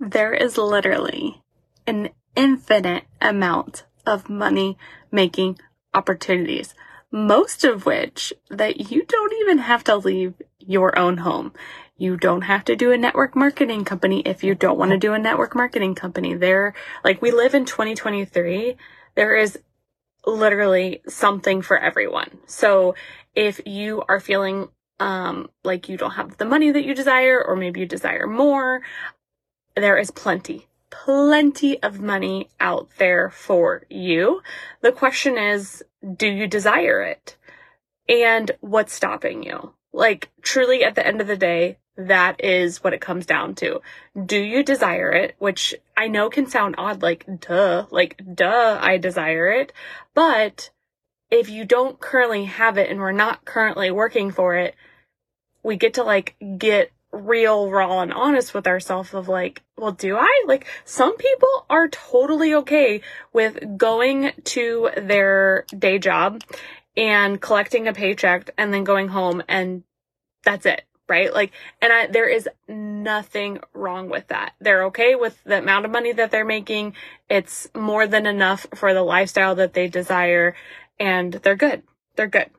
There is literally an infinite amount of money making opportunities, most of which that you don't even have to leave your own home. You don't have to do a network marketing company if you don't want to do a network marketing company. There, like we live in 2023, there is literally something for everyone. So if you are feeling um, like you don't have the money that you desire, or maybe you desire more, there is plenty, plenty of money out there for you. The question is, do you desire it? And what's stopping you? Like, truly, at the end of the day, that is what it comes down to. Do you desire it? Which I know can sound odd, like, duh, like, duh, I desire it. But if you don't currently have it and we're not currently working for it, we get to like get real, raw, and honest with ourselves of like, well, do I? Like, some people are totally okay with going to their day job and collecting a paycheck and then going home and that's it, right? Like, and I, there is nothing wrong with that. They're okay with the amount of money that they're making. It's more than enough for the lifestyle that they desire and they're good. They're good,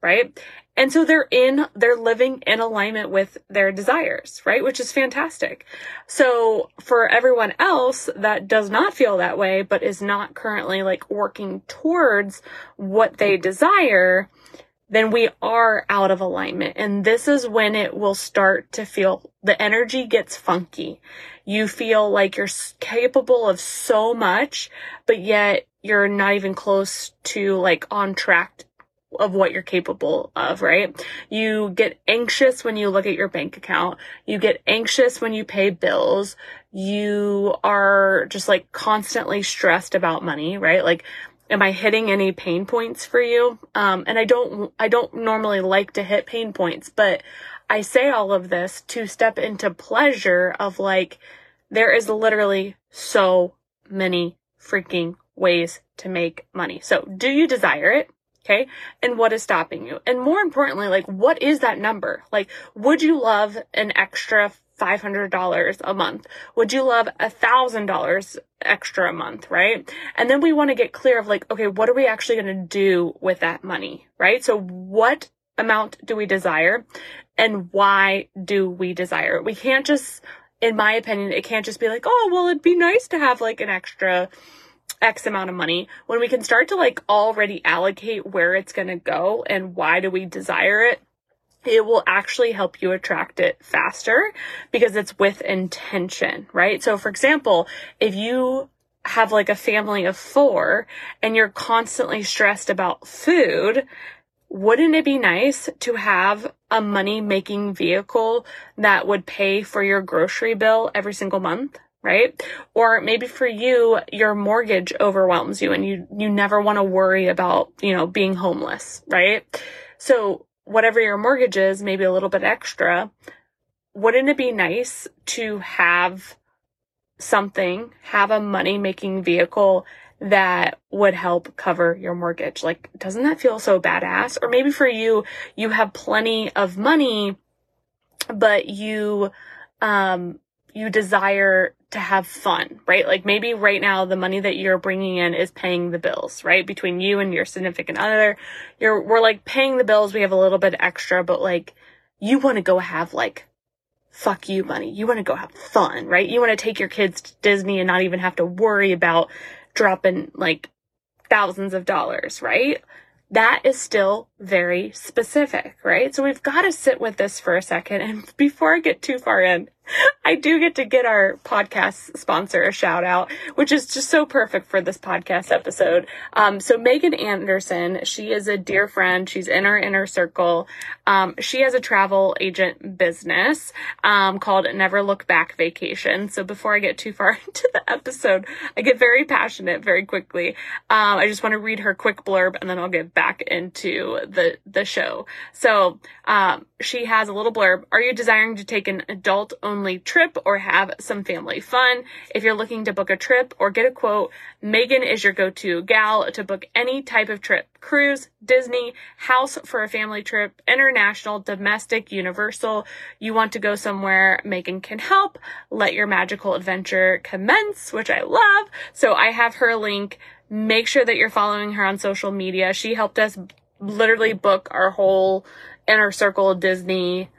right? And so they're in, they're living in alignment with their desires, right? Which is fantastic. So for everyone else that does not feel that way, but is not currently like working towards what they desire, then we are out of alignment. And this is when it will start to feel the energy gets funky. You feel like you're capable of so much, but yet you're not even close to like on track of what you're capable of, right? You get anxious when you look at your bank account. You get anxious when you pay bills. You are just like constantly stressed about money, right? Like, am I hitting any pain points for you? Um, and I don't, I don't normally like to hit pain points, but I say all of this to step into pleasure of like, there is literally so many freaking ways to make money. So do you desire it? Okay. And what is stopping you? And more importantly, like, what is that number? Like, would you love an extra $500 a month? Would you love a $1,000 extra a month, right? And then we want to get clear of like, okay, what are we actually going to do with that money, right? So what amount do we desire and why do we desire it? We can't just, in my opinion, it can't just be like, oh, well, it'd be nice to have like an extra X amount of money, when we can start to like already allocate where it's going to go and why do we desire it, it will actually help you attract it faster because it's with intention, right? So for example, if you have like a family of four and you're constantly stressed about food, wouldn't it be nice to have a money making vehicle that would pay for your grocery bill every single month? Right? Or maybe for you, your mortgage overwhelms you and you, you never want to worry about, you know, being homeless, right? So whatever your mortgage is, maybe a little bit extra, wouldn't it be nice to have something, have a money making vehicle that would help cover your mortgage? Like, doesn't that feel so badass? Or maybe for you, you have plenty of money, but you, um, you desire to have fun, right? Like maybe right now the money that you're bringing in is paying the bills, right? Between you and your significant other, you're, we're like paying the bills. We have a little bit extra, but like you want to go have like fuck you money. You want to go have fun, right? You want to take your kids to Disney and not even have to worry about dropping like thousands of dollars, right? that is still very specific, right? So we've got to sit with this for a second. And before I get too far in, I do get to get our podcast sponsor a shout out, which is just so perfect for this podcast episode. Um, so Megan Anderson, she is a dear friend. She's in our inner circle. Um, she has a travel agent business, um, called Never Look Back Vacation. So before I get too far into the episode, I get very passionate very quickly. Um, I just want to read her quick blurb and then I'll get back into the the show. So um, she has a little blurb. Are you desiring to take an adult only trip or have some family fun? If you're looking to book a trip or get a quote, Megan is your go-to gal to book any type of trip. Cruise, Disney, house for a family trip, international, domestic, universal. You want to go somewhere, Megan can help. Let your magical adventure commence, which I love. So I have her link make sure that you're following her on social media. She helped us literally book our whole inner circle Disney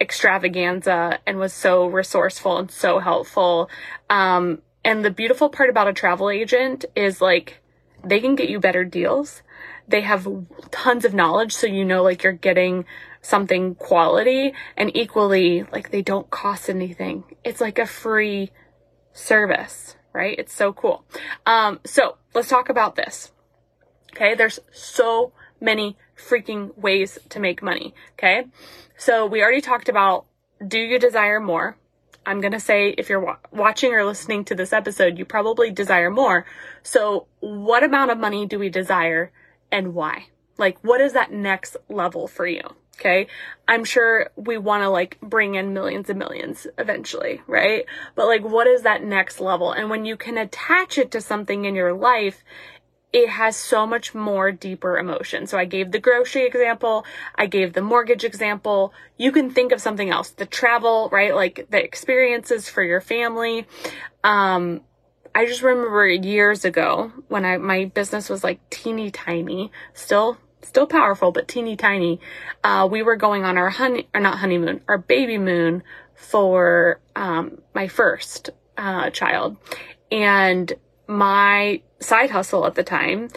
extravaganza and was so resourceful and so helpful. Um, and the beautiful part about a travel agent is like they can get you better deals. They have tons of knowledge, so you know, like you're getting something quality and equally, like they don't cost anything. It's like a free service right? It's so cool. Um, so let's talk about this. Okay. There's so many freaking ways to make money. Okay. So we already talked about do you desire more? I'm going to say if you're wa- watching or listening to this episode, you probably desire more. So what amount of money do we desire and why? Like, what is that next level for you? Okay. I'm sure we want to like bring in millions and millions eventually, right? But like, what is that next level? And when you can attach it to something in your life, it has so much more deeper emotion. So I gave the grocery example. I gave the mortgage example. You can think of something else. The travel, right? Like the experiences for your family. Um, I just remember years ago when I, my business was like teeny tiny, still still powerful, but teeny tiny. Uh, we were going on our honey, or not honeymoon, our baby moon for, um, my first, uh, child. And my side hustle at the time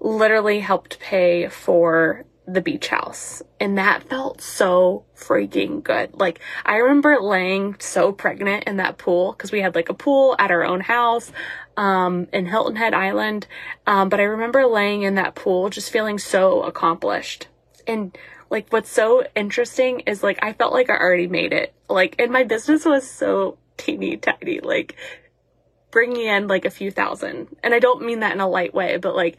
literally helped pay for the beach house. And that felt so freaking good. Like, I remember laying so pregnant in that pool because we had like a pool at our own house um, in Hilton Head Island. Um, but I remember laying in that pool just feeling so accomplished. And like what's so interesting is like I felt like I already made it. Like, and my business was so teeny tiny, like bringing in like a few thousand. And I don't mean that in a light way, but like,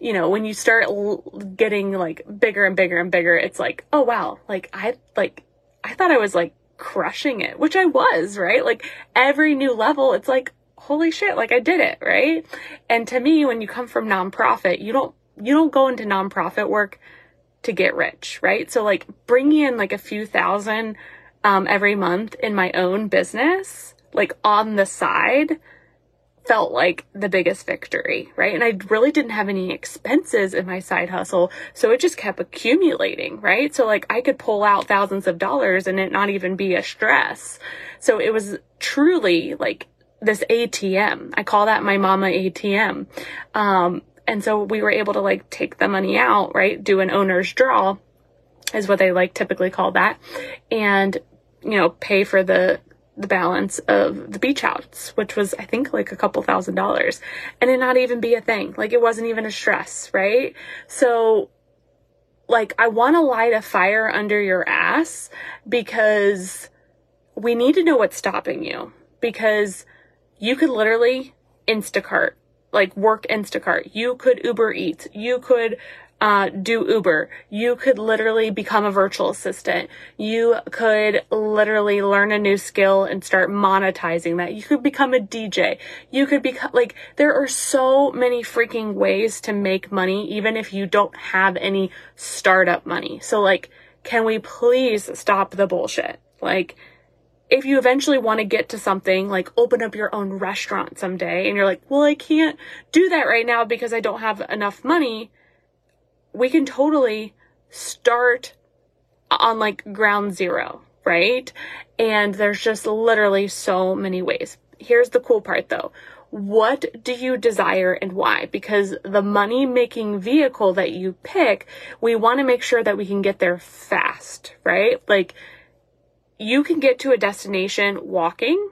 you know, when you start l- getting like bigger and bigger and bigger, it's like, oh wow, like I, like, I thought I was like crushing it, which I was, right? Like every new level, it's like, holy shit, like I did it, right? And to me, when you come from nonprofit, you don't, you don't go into nonprofit work to get rich, right? So like bringing in like a few thousand, um, every month in my own business, like on the side, felt like the biggest victory, right? And I really didn't have any expenses in my side hustle. So it just kept accumulating, right? So like I could pull out thousands of dollars and it not even be a stress. So it was truly like this ATM. I call that my mama ATM. Um, and so we were able to like take the money out, right? Do an owner's draw is what they like typically call that. And, you know, pay for the, the balance of the beach house, which was, I think, like a couple thousand dollars and it not even be a thing. Like it wasn't even a stress, right? So like I want to light a fire under your ass because we need to know what's stopping you because you could literally Instacart, like work Instacart. You could Uber Eats. You could uh, do Uber. You could literally become a virtual assistant. You could literally learn a new skill and start monetizing that. You could become a DJ. You could become like, there are so many freaking ways to make money, even if you don't have any startup money. So like, can we please stop the bullshit? Like, if you eventually want to get to something like open up your own restaurant someday and you're like, well, I can't do that right now because I don't have enough money, we can totally start on like ground zero, right? And there's just literally so many ways. Here's the cool part though. What do you desire and why? Because the money making vehicle that you pick, we want to make sure that we can get there fast, right? Like, you can get to a destination walking,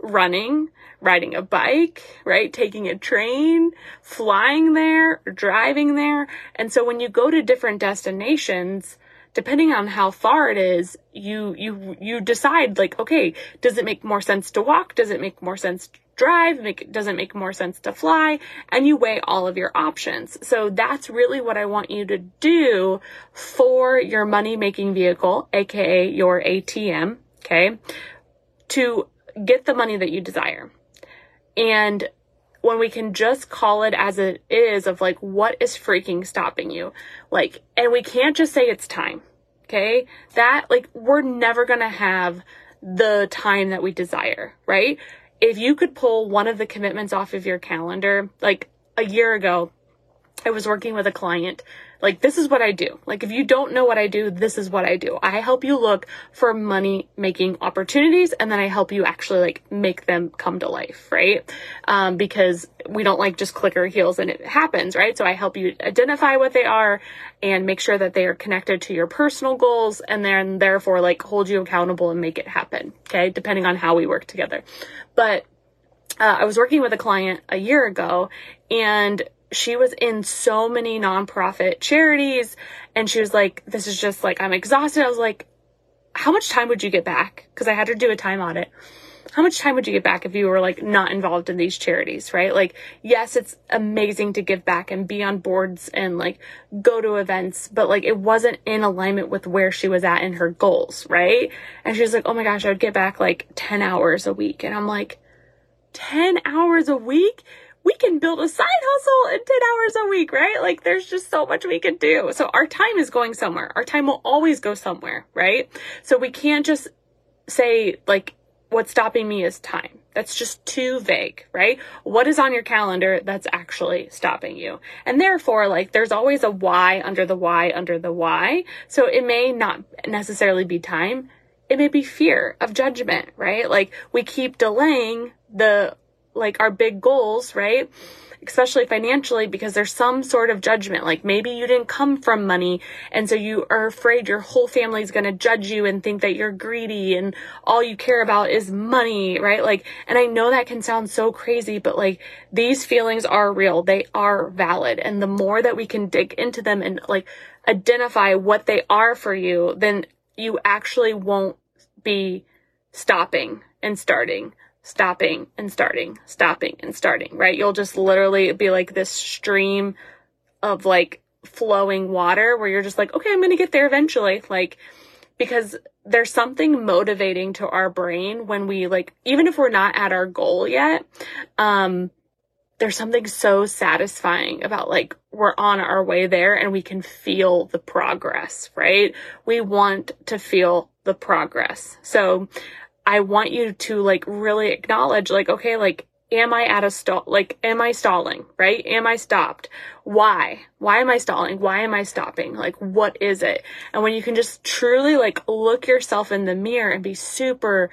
running, riding a bike, right? Taking a train, flying there, driving there. And so when you go to different destinations, depending on how far it is, you, you, you decide like, okay, does it make more sense to walk? Does it make more sense to drive? Make, does it make more sense to fly? And you weigh all of your options. So that's really what I want you to do for your money making vehicle, aka your ATM. Okay. To get the money that you desire. And when we can just call it as it is of like, what is freaking stopping you? Like, and we can't just say it's time. Okay. That, like, we're never going to have the time that we desire, right? If you could pull one of the commitments off of your calendar, like a year ago, I was working with a client like, this is what I do. Like, if you don't know what I do, this is what I do. I help you look for money making opportunities and then I help you actually like make them come to life, right? Um, because we don't like just click our heels and it happens, right? So I help you identify what they are and make sure that they are connected to your personal goals and then therefore like hold you accountable and make it happen. Okay. Depending on how we work together. But uh, I was working with a client a year ago and she was in so many nonprofit charities and she was like, this is just like, I'm exhausted. I was like, how much time would you get back? Cause I had her do a time audit. How much time would you get back if you were like not involved in these charities, right? Like, yes, it's amazing to give back and be on boards and like go to events, but like it wasn't in alignment with where she was at in her goals, right? And she was like, oh my gosh, I would get back like 10 hours a week. And I'm like, 10 hours a week? We can build a side hustle in 10 hours a week, right? Like there's just so much we can do. So our time is going somewhere. Our time will always go somewhere, right? So we can't just say like what's stopping me is time. That's just too vague, right? What is on your calendar that's actually stopping you? And therefore, like, there's always a why under the why under the why. So it may not necessarily be time. It may be fear of judgment, right? Like, we keep delaying the like our big goals, right? Especially financially, because there's some sort of judgment. Like maybe you didn't come from money, and so you are afraid your whole family is going to judge you and think that you're greedy and all you care about is money, right? Like, and I know that can sound so crazy, but like these feelings are real. They are valid. And the more that we can dig into them and like identify what they are for you, then you actually won't be stopping and starting stopping and starting, stopping and starting, right? You'll just literally be like this stream of like flowing water where you're just like, okay, I'm going to get there eventually. Like, because there's something motivating to our brain when we like, even if we're not at our goal yet, um, there's something so satisfying about like we're on our way there and we can feel the progress, right? We want to feel the progress. So I want you to like really acknowledge like, okay, like, am I at a stall? Like, am I stalling? Right? Am I stopped? Why? Why am I stalling? Why am I stopping? Like, what is it? And when you can just truly like look yourself in the mirror and be super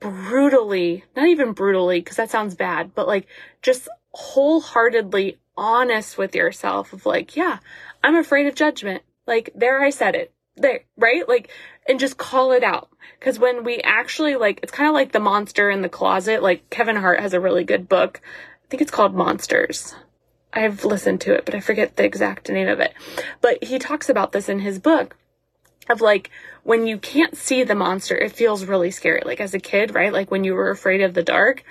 brutally, not even brutally, because that sounds bad, but like just wholeheartedly honest with yourself of like, yeah, I'm afraid of judgment. Like, there I said it. There, right? Like, and just call it out. Cause when we actually like, it's kind of like the monster in the closet. Like Kevin Hart has a really good book. I think it's called Monsters. I've listened to it, but I forget the exact name of it. But he talks about this in his book of like when you can't see the monster, it feels really scary. Like as a kid, right? Like when you were afraid of the dark,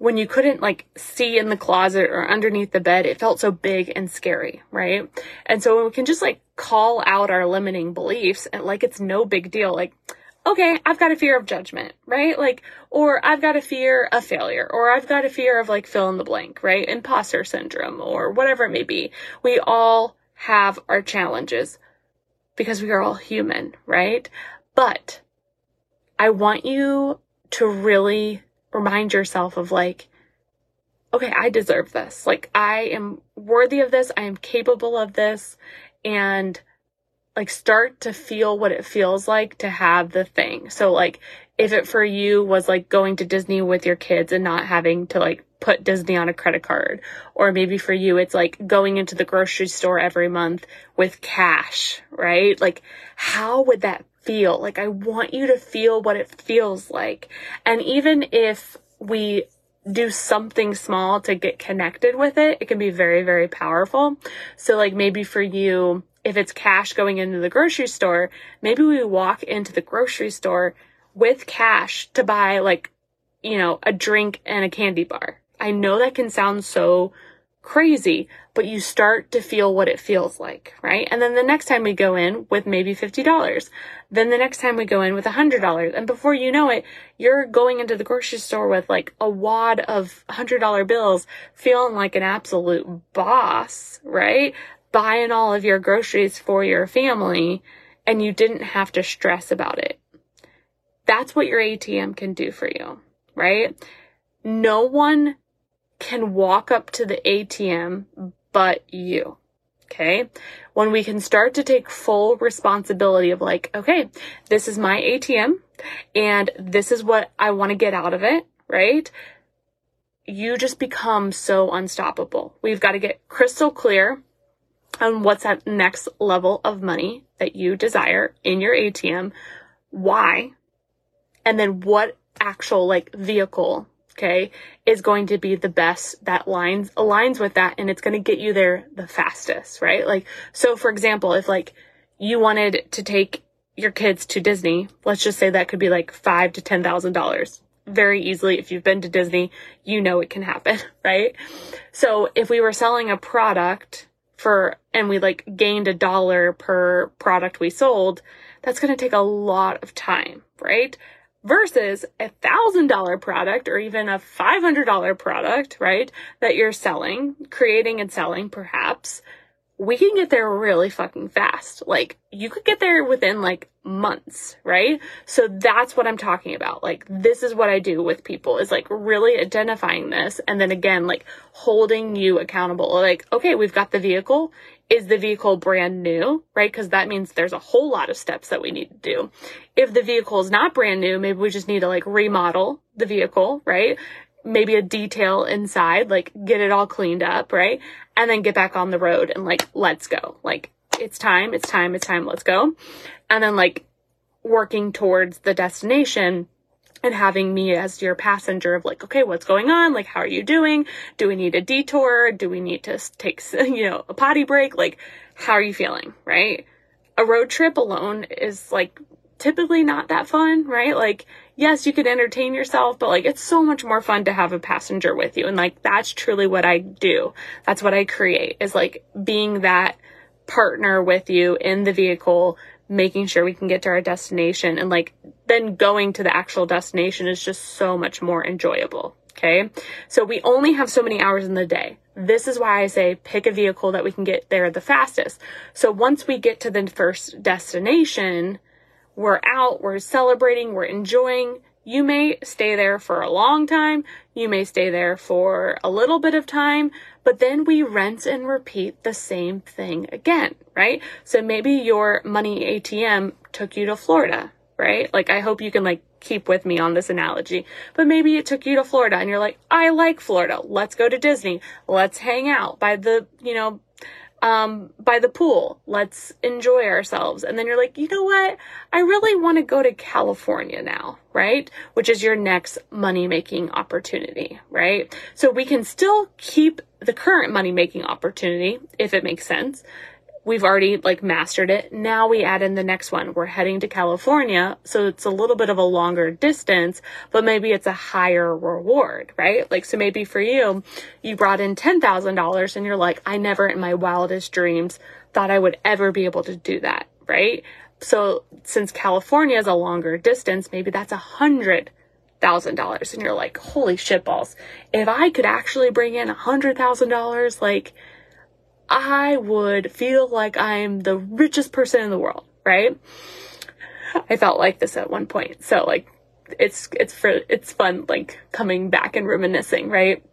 when you couldn't like see in the closet or underneath the bed, it felt so big and scary, right? And so we can just like call out our limiting beliefs and like it's no big deal, like, okay, I've got a fear of judgment, right? Like, or I've got a fear of failure, or I've got a fear of like fill in the blank, right? Imposter syndrome, or whatever it may be. We all have our challenges because we are all human, right? But I want you to really remind yourself of like, okay, I deserve this. Like, I am worthy of this. I am capable of this. And like start to feel what it feels like to have the thing. So like if it for you was like going to Disney with your kids and not having to like put Disney on a credit card, or maybe for you it's like going into the grocery store every month with cash, right? Like how would that feel? Like I want you to feel what it feels like. And even if we do something small to get connected with it, it can be very, very powerful. So like maybe for you, if it's cash going into the grocery store, maybe we walk into the grocery store with cash to buy like, you know, a drink and a candy bar. I know that can sound so crazy, but you start to feel what it feels like, right? And then the next time we go in with maybe $50. Then the next time we go in with $100. And before you know it, you're going into the grocery store with like a wad of $100 bills, feeling like an absolute boss, right? Buying all of your groceries for your family and you didn't have to stress about it. That's what your ATM can do for you, right? No one can walk up to the ATM but you. Okay. When we can start to take full responsibility of like, okay, this is my ATM and this is what I want to get out of it, right? You just become so unstoppable. We've got to get crystal clear on what's that next level of money that you desire in your ATM, why, and then what actual like vehicle okay, is going to be the best that lines aligns with that and it's going to get you there the fastest, right? Like, so for example, if like you wanted to take your kids to Disney, let's just say that could be like five to ten thousand dollars. Very easily, if you've been to Disney, you know it can happen, right? So if we were selling a product for and we like gained a dollar per product we sold, that's going to take a lot of time, right? Versus a thousand dollar product or even a $500 product, right? That you're selling, creating and selling perhaps, we can get there really fucking fast. Like you could get there within like months, right? So that's what I'm talking about. Like this is what I do with people is like really identifying this and then again like holding you accountable. Like okay, we've got the vehicle is the vehicle brand new, right? Because that means there's a whole lot of steps that we need to do. If the vehicle is not brand new, maybe we just need to like remodel the vehicle, right? Maybe a detail inside, like get it all cleaned up, right? And then get back on the road and like, let's go. Like, it's time, it's time, it's time, let's go. And then like working towards the destination and having me as your passenger of like, okay, what's going on? Like, how are you doing? Do we need a detour? Do we need to take, you know, a potty break? Like, how are you feeling? Right? A road trip alone is like typically not that fun, right? Like, yes, you could entertain yourself, but like, it's so much more fun to have a passenger with you. And like, that's truly what I do. That's what I create is like being that partner with you in the vehicle, making sure we can get to our destination and like then going to the actual destination is just so much more enjoyable. Okay. So we only have so many hours in the day. This is why I say pick a vehicle that we can get there the fastest. So once we get to the first destination, we're out, we're celebrating, we're enjoying. You may stay there for a long time. You may stay there for a little bit of time, but then we rinse and repeat the same thing again, right? So maybe your money ATM took you to Florida, right? Like, I hope you can like keep with me on this analogy, but maybe it took you to Florida and you're like, I like Florida. Let's go to Disney. Let's hang out by the, you know, um, by the pool. Let's enjoy ourselves. And then you're like, you know what? I really want to go to California now, right? Which is your next money making opportunity, right? So we can still keep the current money making opportunity if it makes sense. We've already like mastered it. Now we add in the next one. We're heading to California. So it's a little bit of a longer distance, but maybe it's a higher reward, right? Like, so maybe for you, you brought in $10,000 and you're like, I never in my wildest dreams thought I would ever be able to do that, right? So since California is a longer distance, maybe that's a hundred thousand dollars and you're like, holy shit balls. If I could actually bring in a hundred thousand dollars, like, I would feel like I'm the richest person in the world, right? I felt like this at one point. So like it's it's for it's fun like coming back and reminiscing, right?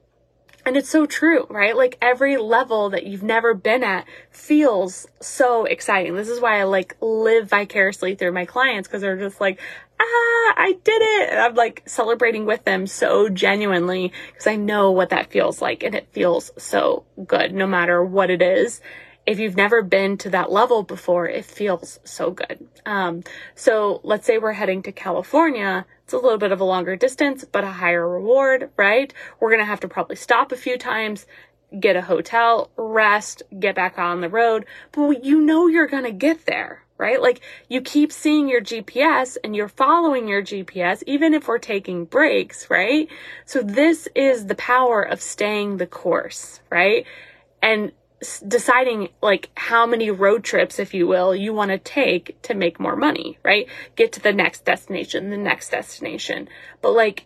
And it's so true, right? Like every level that you've never been at feels so exciting. This is why I like live vicariously through my clients because they're just like, ah, I did it. And I'm like celebrating with them so genuinely because I know what that feels like and it feels so good no matter what it is. If you've never been to that level before, it feels so good. Um, so let's say we're heading to California. It's a little bit of a longer distance, but a higher reward, right? We're going to have to probably stop a few times, get a hotel, rest, get back on the road, but you know you're going to get there, right? Like you keep seeing your GPS and you're following your GPS, even if we're taking breaks, right? So this is the power of staying the course, right? And deciding like how many road trips, if you will, you want to take to make more money, right? Get to the next destination, the next destination. But like,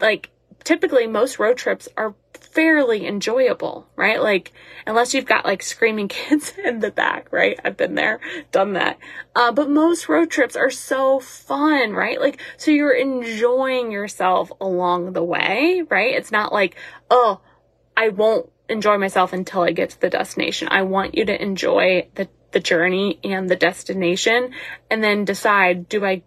like typically most road trips are fairly enjoyable, right? Like, unless you've got like screaming kids in the back, right? I've been there, done that. Uh, but most road trips are so fun, right? Like, so you're enjoying yourself along the way, right? It's not like, oh, I won't enjoy myself until I get to the destination. I want you to enjoy the, the journey and the destination and then decide, do I,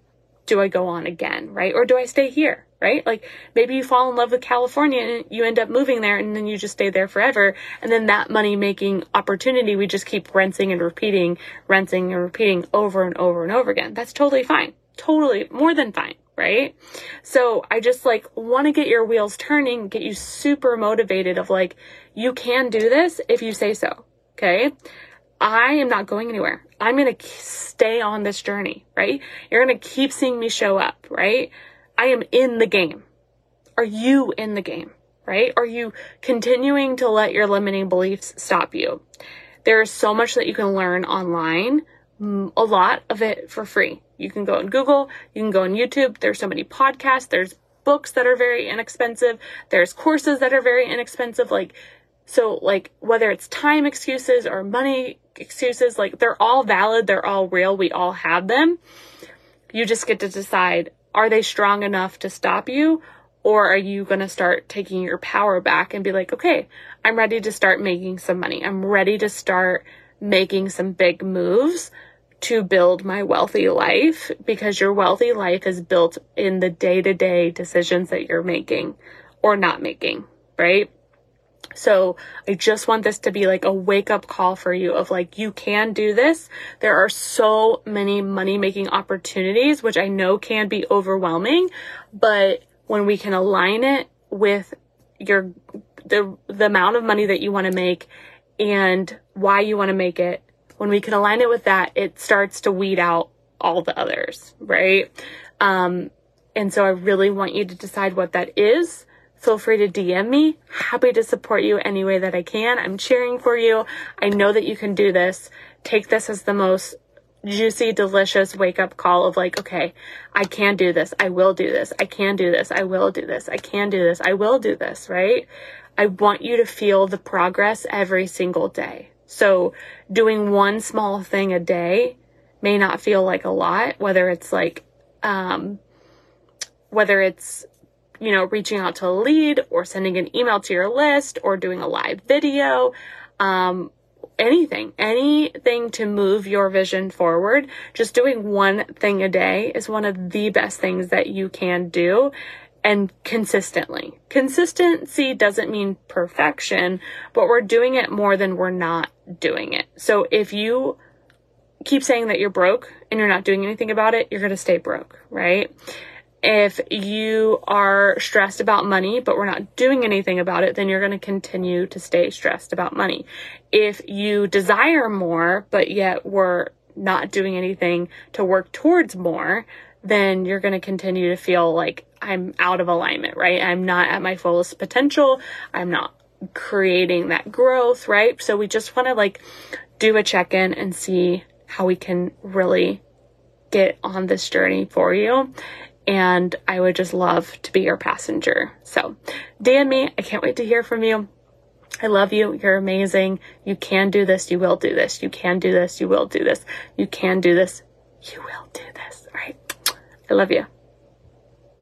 do I go on again, right? Or do I stay here? Right? Like maybe you fall in love with California and you end up moving there and then you just stay there forever. And then that money making opportunity, we just keep renting and repeating, renting and repeating over and over and over again. That's totally fine. Totally more than fine. Right. So I just like want to get your wheels turning, get you super motivated of like, you can do this if you say so. Okay. I am not going anywhere. I'm going to stay on this journey, right? You're going to keep seeing me show up, right? I am in the game. Are you in the game? Right? Are you continuing to let your limiting beliefs stop you? There is so much that you can learn online, a lot of it for free. You can go on Google, you can go on YouTube. There's so many podcasts, there's books that are very inexpensive, there's courses that are very inexpensive. Like, so, like, whether it's time excuses or money excuses, like, they're all valid, they're all real, we all have them. You just get to decide are they strong enough to stop you? Or are you going to start taking your power back and be like, okay, I'm ready to start making some money. I'm ready to start making some big moves to build my wealthy life because your wealthy life is built in the day to day decisions that you're making or not making, right? So I just want this to be like a wake up call for you of like, you can do this. There are so many money making opportunities, which I know can be overwhelming, but when we can align it with your, the, the amount of money that you want to make and why you want to make it, when we can align it with that, it starts to weed out all the others, right? Um, and so I really want you to decide what that is feel free to DM me. Happy to support you any way that I can. I'm cheering for you. I know that you can do this. Take this as the most juicy, delicious wake up call of like, okay, I can do this. I will do this. I can do this. I will do this. I can do this. I will do this, right? I want you to feel the progress every single day. So doing one small thing a day may not feel like a lot, whether it's like, um, whether it's you know, reaching out to a lead or sending an email to your list or doing a live video, um, anything, anything to move your vision forward. Just doing one thing a day is one of the best things that you can do and consistently. Consistency doesn't mean perfection, but we're doing it more than we're not doing it. So if you keep saying that you're broke and you're not doing anything about it, you're going to stay broke, right? If you are stressed about money, but we're not doing anything about it, then you're going to continue to stay stressed about money. If you desire more, but yet we're not doing anything to work towards more, then you're going to continue to feel like I'm out of alignment, right? I'm not at my fullest potential. I'm not creating that growth, right? So we just want to like do a check in and see how we can really get on this journey for you and I would just love to be your passenger. So, DM me. I can't wait to hear from you. I love you. You're amazing. You can do this. You will do this. You can do this. You will do this. You can do this. You will do this. All right. I love you.